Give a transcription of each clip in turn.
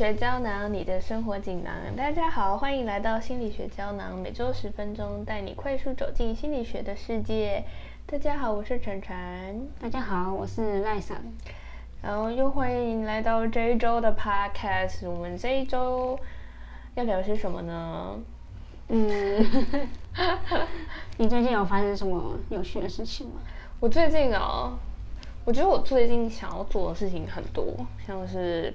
学胶囊，你的生活锦囊。大家好，欢迎来到心理学胶囊，每周十分钟，带你快速走进心理学的世界。大家好，我是晨晨。大家好，我是赖嫂。然后又欢迎来到这一周的 podcast。我们这一周要聊些什么呢？嗯，你最近有发生什么有趣的事情吗？我最近啊，我觉得我最近想要做的事情很多，像是。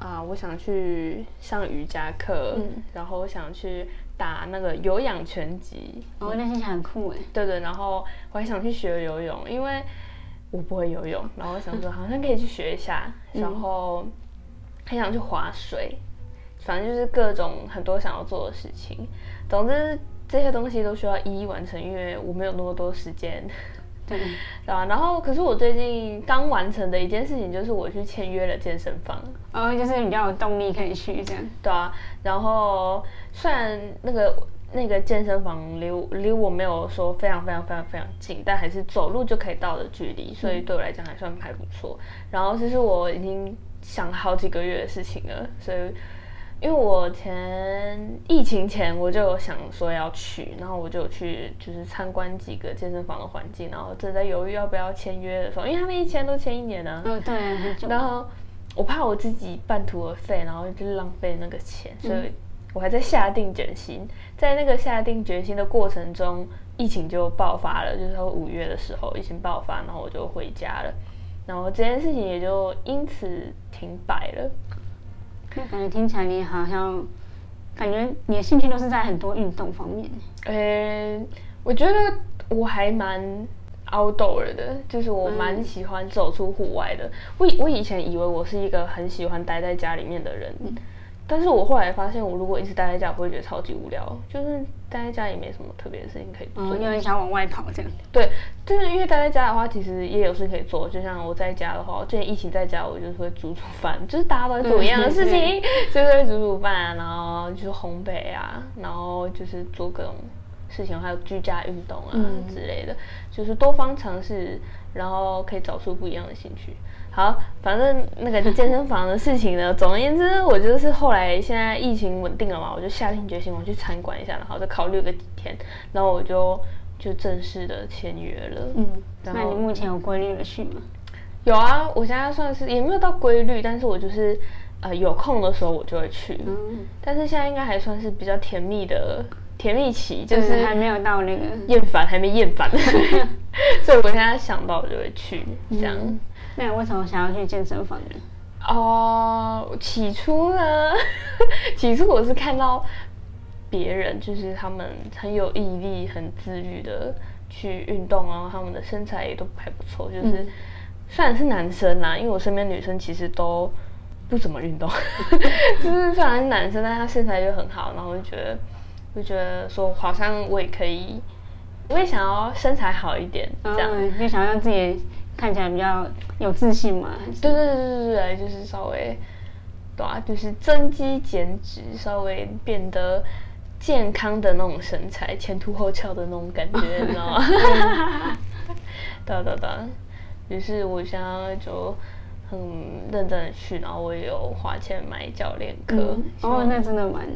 啊，我想去上瑜伽课，然后我想去打那个有氧拳击。哦，那听起来很酷哎。对对，然后我还想去学游泳，因为我不会游泳，然后我想说好像可以去学一下，然后还想去划水，反正就是各种很多想要做的事情。总之这些东西都需要一一完成，因为我没有那么多时间。对，啊？然后，可是我最近刚完成的一件事情，就是我去签约了健身房。哦，就是比较有动力可以去这样。对啊，然后虽然那个那个健身房离离我没有说非常非常非常非常近，但还是走路就可以到的距离，所以对我来讲还算还不错。然后，这是我已经想好几个月的事情了，所以。因为我前疫情前我就有想说要去，然后我就去就是参观几个健身房的环境，然后正在犹豫要不要签约的时候，因为他们一签都签一年呢。嗯，对。然后我怕我自己半途而废，然后就浪费那个钱，所以我还在下定决心。在那个下定决心的过程中，疫情就爆发了，就是五月的时候疫情爆发，然后我就回家了，然后这件事情也就因此停摆了。感觉听起来你好像，感觉你的兴趣都是在很多运动方面。呃，我觉得我还蛮 outdoor 的，就是我蛮喜欢走出户外的。我我以前以为我是一个很喜欢待在家里面的人。但是我后来发现，我如果一直待在家，我会觉得超级无聊。就是待在家也没什么特别的事情可以做，因为想往外跑这样。对，就是因为待在家的话，其实也有事可以做。就像我在家的话，我之前疫情在家，我就是会煮煮饭，就是大家都在做一样的事情，就是会煮煮饭，然后就是烘焙啊，然后就是做各种事情，还有居家运动啊之类的，就是多方尝试，然后可以找出不一样的兴趣。好，反正那个健身房的事情呢，总而言之，我就是后来现在疫情稳定了嘛，我就下定决心我去参观一下，然后再考虑个几天，然后我就就正式的签约了。嗯，那你目前有规律的去吗？有啊，我现在算是也没有到规律，但是我就是呃有空的时候我就会去。嗯，但是现在应该还算是比较甜蜜的甜蜜期，就是还没有到那个厌烦，还没厌烦，所以我现在想到我就会去这样。那为什么想要去健身房呢？哦，起初呢，起初我是看到别人，就是他们很有毅力、很自律的去运动，然后他们的身材也都还不错。就是虽然是男生啦，因为我身边女生其实都不怎么运动，就是虽然是男生，但他身材就很好，然后就觉得就觉得说，好像我也可以，我也想要身材好一点，这样就想要让自己。看起来比较有自信嘛？对对对对对就是稍微，对啊，就是增肌减脂，稍微变得健康的那种身材，前凸后翘的那种感觉，你知道吗？对对对，于是我现在就很认真的去，然后我也有花钱买教练课。哦，那真的蛮，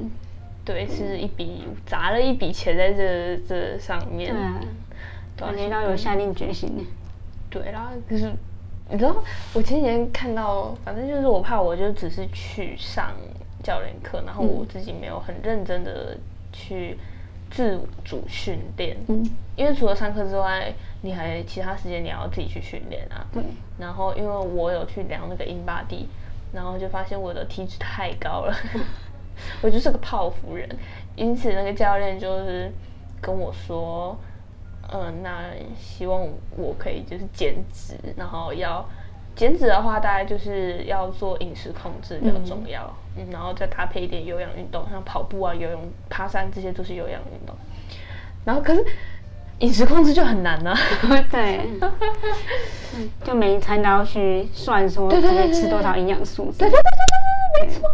对，是一笔砸了一笔钱在这这上面。对啊，感觉到有下定决心。对啦，可是你知道，我前几天看到，反正就是我怕，我就只是去上教练课，然后我自己没有很认真的去自主训练。嗯，因为除了上课之外，你还其他时间你要自己去训练啊。对。然后，因为我有去量那个英巴地，然后就发现我的体脂太高了，我就是个泡芙人。因此，那个教练就是跟我说。嗯，那希望我可以就是减脂，然后要减脂的话，大概就是要做饮食控制比较重要，嗯，然后再搭配一点有氧运动，像跑步啊、游泳、爬山这些都是有氧运动。然后可是饮食控制就很难呢，对，就每一餐都要去算说可以吃多少营养素，对对对对对对，没错，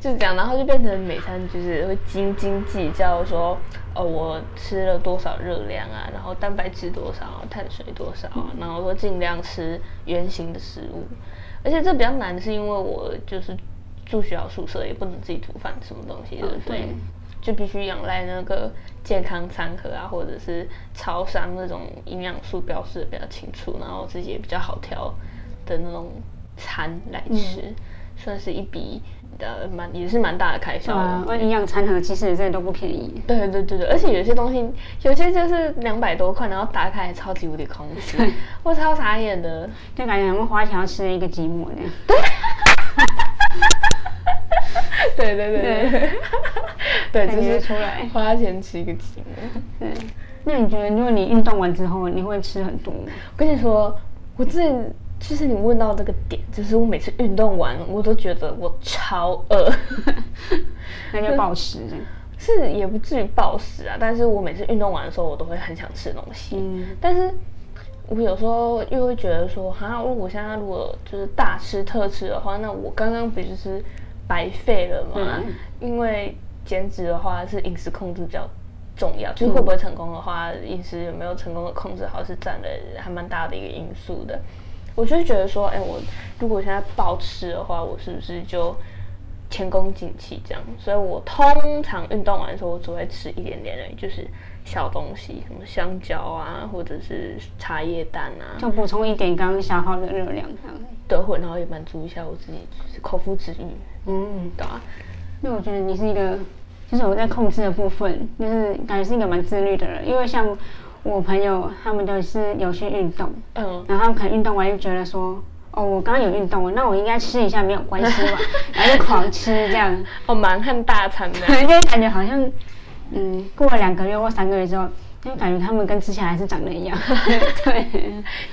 就是这样，然后就变成每餐就是会斤斤计较说。哦，我吃了多少热量啊？然后蛋白质多少，碳水多少？然后说尽量吃圆形的食物。而且这比较难，是因为我就是住学校宿舍，也不能自己煮饭，什么东西的，嗯所以对就必须仰赖那个健康餐盒啊，或者是超商那种营养素标示的比较清楚，然后自己也比较好挑的那种餐来吃，嗯算是一笔呃蛮也是蛮大的开销的。啊，营养餐盒其实真的都不便宜。对对对对，而且有些东西，有些就是两百多块，然后打开超级无敌空虚，我超傻眼的。就感觉我们花钱要吃了一个寂寞那样。对对对对对，对，感就是觉出来花钱吃一个寂寞。对，那你觉得如果你运动完之后，你会吃很多吗？我跟你说，我之前其实你问到这个点，就是我每次运动完，我都觉得我超饿，那就暴食。是也不至于暴食啊，但是我每次运动完的时候，我都会很想吃东西。嗯，但是我有时候又会觉得说，哈，如果我现在如果就是大吃特吃的话，那我刚刚不就是白费了吗？嗯因为减脂的话是饮食控制比较重要，就是会不会成功的话，饮食有没有成功的控制好是占了还蛮大的一个因素的。我就会觉得说，哎、我如果现在暴吃的话，我是不是就前功尽弃这样？所以我通常运动完的时候，我只会吃一点点而已，就是小东西，什么香蕉啊，或者是茶叶蛋啊，就补充一点刚刚消耗的热量这样。对，会然后也满足一下我自己就是口腹之欲，嗯，对啊，那我觉得你是一个，就是我在控制的部分，就是感觉是一个蛮自律的人。因为像我朋友他们都是有去运动，嗯，然后他们可能运动完就觉得说，哦，我刚刚有运动，那我应该吃一下没有关系吧，然后就狂吃这样，哦，蛮汉大餐的，就感觉好像，嗯，过了两个月或三个月之后，就感觉他们跟之前还是长得一样。对，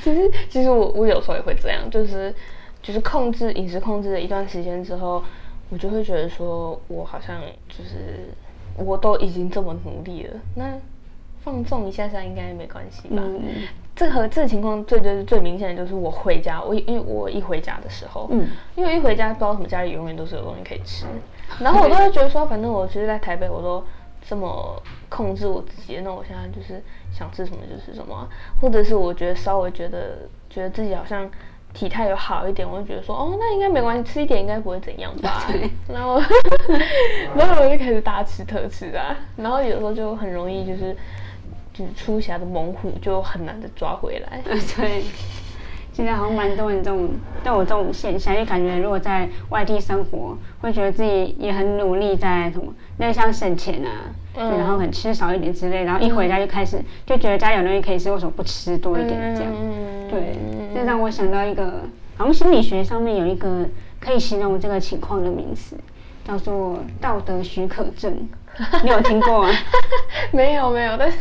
其实其实我我有时候也会这样，就是就是控制饮食控制了一段时间之后，我就会觉得说我好像就是我都已经这么努力了，那放纵一下下应该没关系吧？嗯。这和这个情况最最最明显的就是我回家，我因为我一回家的时候，嗯，因为一回家不知道什么家里永远都是有东西可以吃，然后我都会觉得说，反正我其实在台北我都这么控制我自己，那我现在就是想吃什么就吃什么啊、或者是我觉得稍微觉得觉得自己好像体态有好一点，我就觉得说，哦，那应该没关系，吃一点应该不会怎样吧。然后 然后我就开始大吃特吃啊，然后有时候就很容易就是就是出侠的猛虎就很难的抓回来。呃 对，现在好像蛮多人这种都有这种现象，就感觉如果在外地生活，会觉得自己也很努力在什么，那像省钱啊，嗯对然后很吃少一点之类，然后一回家就开始就觉得家里有东西可以吃，为什么不吃多一点这样？嗯对，这让我想到一个，好像心理学上面有一个可以形容这个情况的名词，叫做道德许可证。你有听过吗？没有没有，但是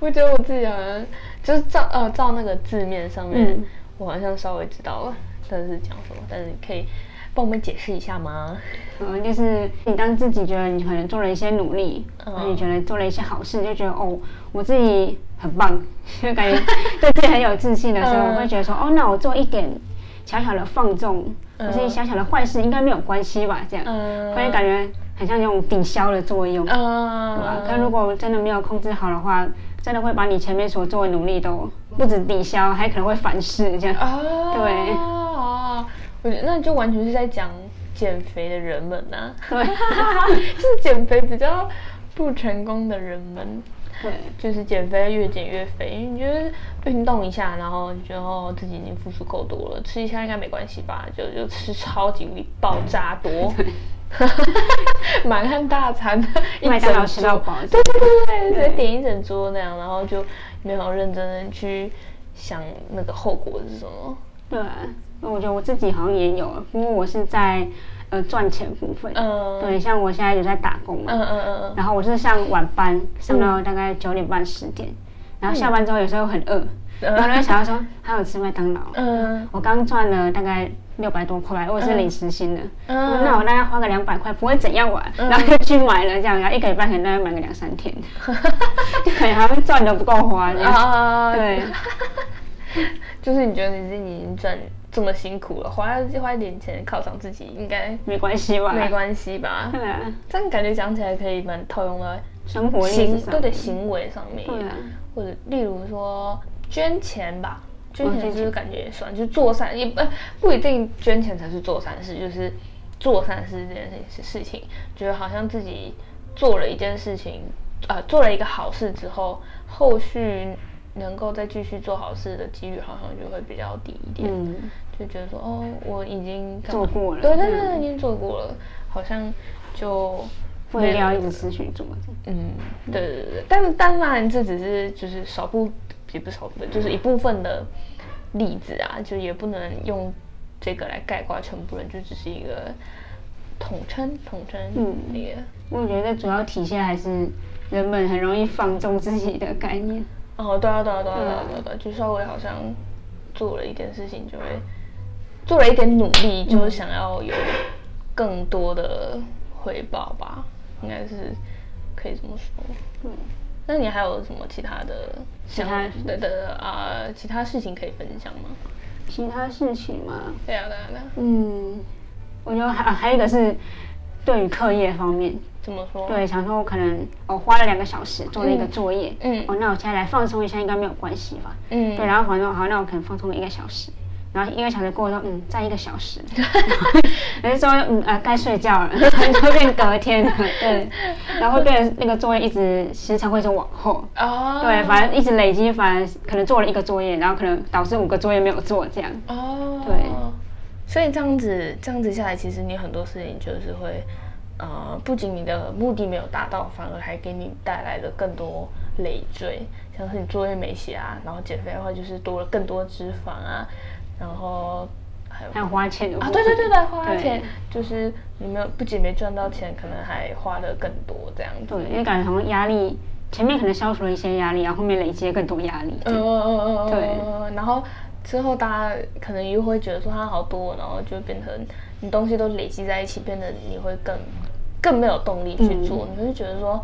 我觉得我自己好像就是照呃照那个字面上面，嗯我好像稍微知道了，但是讲什么，但是你可以帮我们解释一下吗？嗯，就是你当自己觉得你可能做了一些努力，嗯然后你觉得做了一些好事，就觉得哦，我自己很棒，就感觉对自己很有自信的时候，嗯会觉得说哦，那我做一点小小的放纵，嗯或是小小的坏事，应该没有关系吧？这样，嗯会感觉很像那种抵消的作用，对吧？啊，可如果真的没有控制好的话，真的会把你前面所做的努力都不止抵消，还可能会反噬这样。啊，对啊，我觉得那就完全是在讲减肥的人们呐、对 就是减肥比较不成功的人们。对，就是减肥越减越肥，因为你觉得运动一下，然后你觉得哦自己已经付出够多了，吃一下应该没关系吧？就就吃超级爆炸多，满汉大餐，一麦当劳吃到桌。饱对对对对，直接点一整桌那样，然后就没有认真的去想那个后果是什么。对啊，那我觉得我自己好像也有，不过我是在呃赚钱部分。嗯。对，像我现在有在打工嘛，嗯嗯嗯嗯，然后我是上晚班，上到大概九点半十点，然后下班之后有时候很饿，然后就会想要说还有吃麦当劳。嗯我刚赚了大概六百多块，我是领时薪的，嗯那我大概花个两百块不会怎样玩？然后就去买了这样，然后一个礼拜可能大概买个两三天，就可能还会赚的不够花这样。啊，对，就是你觉得你自己已经赚这么辛苦了，花花一点钱犒赏自己，应该没关系吧？没关系吧？对啊，这样感觉讲起来可以蛮套用到生活意行识上对的行为上面，或者例如说捐钱吧，捐钱就是感觉也算？就是做善也不不一定捐钱才是做善事，就是做善事这件事事情，觉得好像自己做了一件事情，呃，做了一个好事之后，后续能够再继续做好事的几率好像就会比较低一点。嗯，就觉得说，哦，我已经做过了对对对，嗯已经做过了，好像就不一定要一直持续做。嗯，对对对对，但当然这只是就是少部，也不是少部分，就是一部分的例子啊，就也不能用这个来概括全部人，就只是一个统称统称嗯那个。我觉得主要体现还是人们很容易放纵自己的概念。哦，对啊对啊对啊对啊嗯对啊对啊，就稍微好像做了一点事情，就会做了一点努力，就是想要有更多的回报吧，应该是可以这么说。嗯，那你还有什么其他的其他想的的啊、其他事情可以分享吗？其他事情吗，对啊对啊对啊，嗯，我觉得还、啊还有一个是对于课业方面，怎么说？对，想说我可能我花了两个小时做了一个作业，嗯。哦，那我现在来放松一下应该没有关系吧？嗯。对，然后反正好，那我可能放松了一个小时，然后一个小时过后说，嗯，再一个小时，然后说，嗯啊，该睡觉了，就变隔天了，对，然后变那个作业一直时常会是往后，哦，对，反正一直累积，反而可能做了一个作业，然后可能导致五个作业没有做，这样。哦，对，所以这样子这样子下来，其实你很多事情就是会，呃，不仅你的目的没有达到，反而还给你带来了更多累赘，像是你作业没写啊，然后减肥的话就是多了更多脂肪啊，然后还有还有花钱啊，对对对对，花钱就是你没有不仅没赚到钱，可能还花的更多这样子。对，因为感觉好像压力前面可能消除了一些压力，然后后面累积更多压力。嗯嗯嗯嗯嗯，对然后之后大家可能又会觉得说它好多，然后就变成你东西都累积在一起，变得你会更更没有动力去做，你会觉得说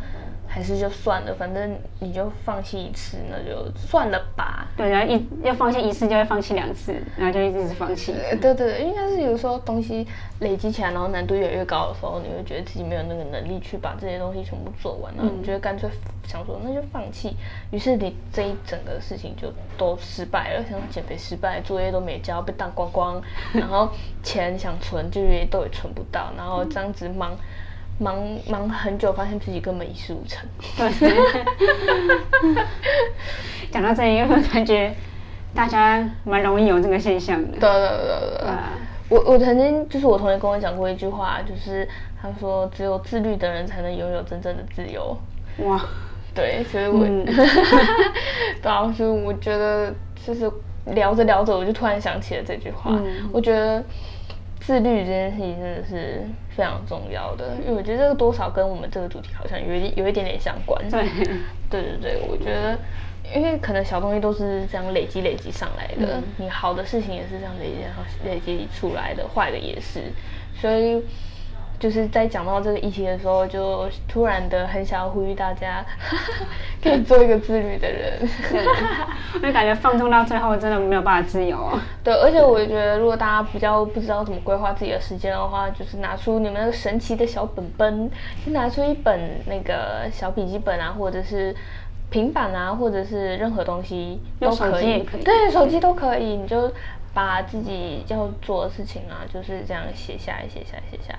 还是就算了，反正你就放弃一次，那就算了吧。对，然后一要放弃一次就会放弃两次，然后就一直放弃。呃对对，对应该是有时候东西累积起来，然后难度越来越高的时候，你会觉得自己没有那个能力去把这些东西全部做完，然后你就会干脆想说那就放弃。于是你这一整个事情就都失败了，像减肥失败，作业都没交，被当光光，然后钱想存就也都也存不到，然后这样子忙。忙忙很久，发现自己根本一事无成。对，讲到这里，我感觉大家蛮容易有这个现象的。对对对对对。啊，我我曾经就是我同学跟我讲过一句话，就是他说只有自律的人才能拥有真正的自由。哇，对，所以我，嗯 对啊，所以我觉得就是聊着聊着，我就突然想起了这句话。嗯我觉得自律这件事情真的是非常重要的，因为我觉得这个多少跟我们这个主题好像有一有一点点相关。对，对对对，我觉得，因为可能小东西都是这样累积累积上来的，嗯你好的事情也是这样累积累积出来的，坏的也是，所以就是在讲到这个议题的时候，就突然的很想要呼吁大家，可以做一个自律的人。我就感觉放纵到最后真的没有办法自由哦。对，而且我觉得，如果大家比较不知道怎么规划自己的时间的话，就是拿出你们那个神奇的小本本，就拿出一本那个小笔记本啊，或者是平板啊，或者是任何东西都可以，可以对，手机都可以，你就把自己要做的事情啊，就是这样写下来，写下来，写下来，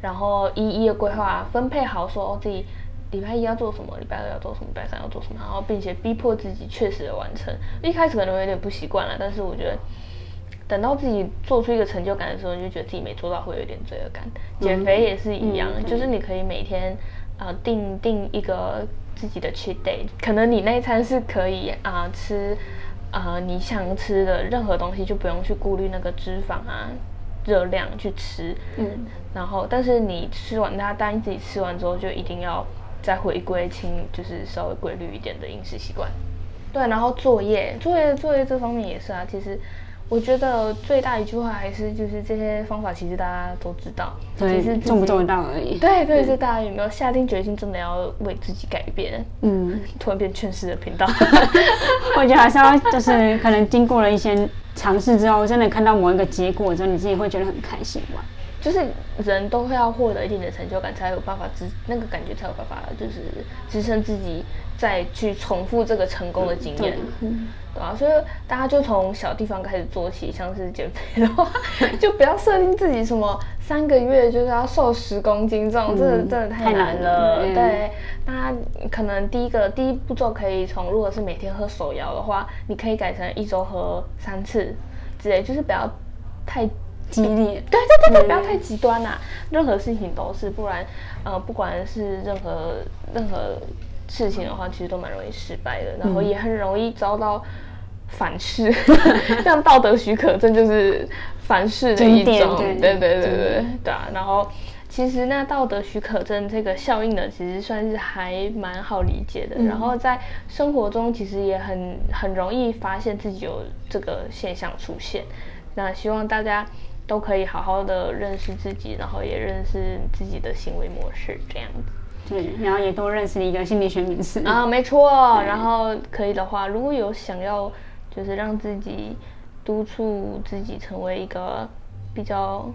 然后一一的规划分配好，说哦自己。礼拜一要做什么，礼拜二要做什么，礼拜三要做什么，然后并且逼迫自己确实的完成。一开始可能会有点不习惯了，但是我觉得等到自己做出一个成就感的时候，你就觉得自己没做到，会有点罪恶感。减肥也是一样，嗯就是你可以每天啊、呃定定一个自己的 cheat day，可能你那一餐是可以啊、吃啊、呃你想吃的任何东西，就不用去顾虑那个脂肪啊。热量去吃，嗯，然后但是你吃完它，当你自己吃完之后，就一定要再回归清，就是稍微规律一点的饮食习惯。对，然后作业，作业作业这方面也是啊。其实我觉得最大一句话还是就是这些方法，其实大家都知道，只是对，自己做不做得到而已。对对，是大家有没有下定决心，真的要为自己改变？嗯，突然变劝世的频道。我觉得还是要就是可能经过了一些尝试之后，真的看到某一个结果之后，你自己会觉得很开心吧？就是人都会要获得一定的成就感，才有办法支那个感觉才有办法，就是支撑自己再去重复这个成功的经验，嗯对啊，所以大家就从小地方开始做起，像是减肥的话，就不要设定自己什么三个月就是要瘦十公斤，这种真的真的太难了。对，那可能第一个第一步骤可以从，如果是每天喝手摇的话，你可以改成一周喝三次之类，就是不要太激烈。对对对对，不要太极端啊。任何事情都是，不然呃，不管是任何任何事情的话，其实都蛮容易失败的，然后也很容易遭到。反噬，像道德许可证就是反噬的一种，对对对对对啊。然后其实那道德许可证这个效应呢，其实算是还蛮好理解的。然后在生活中其实也很很容易发现自己有这个现象出现。那希望大家都可以好好的认识自己，然后也认识自己的行为模式，这样子。对，然后也多认识一个心理学名词啊，没错。然后可以的话，如果有想要。就是让自己督促自己成为一个比较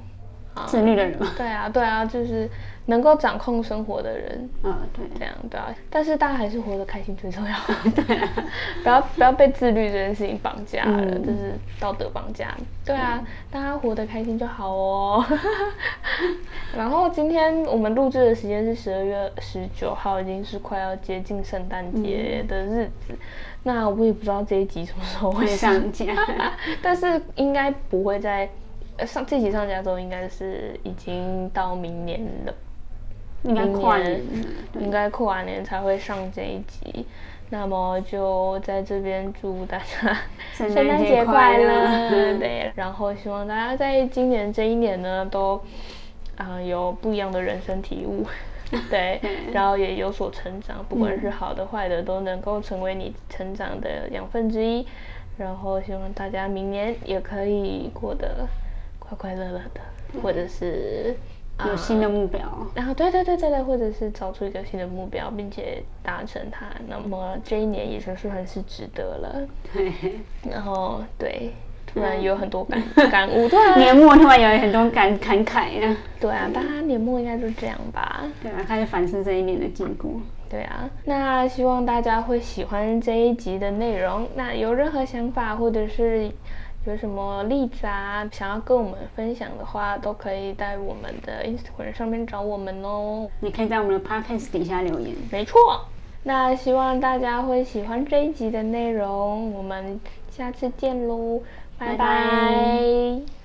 自律的人嘛。对啊，对啊，就是能够掌控生活的人。嗯，对，这样对啊。但是大家还是活得开心最重要。对，不要不要被自律这件事情绑架了，这是道德绑架。对啊，大家活得开心就好哦。然后今天我们录制的时间是十二月十九号，已经是快要接近圣诞节的日子。那我也不知道这一集什么时候会上架，但是应该不会在上这集上架之后，应该是已经到明年了。应该跨年，应该跨年才会上这一集。那么就在这边祝大家 圣诞节快乐！对，然后希望大家在今年这一年呢，都啊有不一样的人生体悟。对，然后也有所成长，不管是好的坏的，都能够成为你成长的养分之一。然后希望大家明年也可以过得快快乐乐的，或者是有新的目标。然后对对对对对，或者是找出一个新的目标，并且达成它，那么这一年也就算是值得了。对，然后对。突然有很多感感悟，对啊，年末突然有很多感感慨呀对啊，大家年末应该就这样吧？对啊，开始反思这一年的经过。对啊，那希望大家会喜欢这一集的内容。那有任何想法或者是有什么例子啊，想要跟我们分享的话，都可以在我们的 Instagram 上面找我们哦。你可以在我们的 Podcast 底下留言。没错，那希望大家会喜欢这一集的内容。我们下次见喽。拜拜。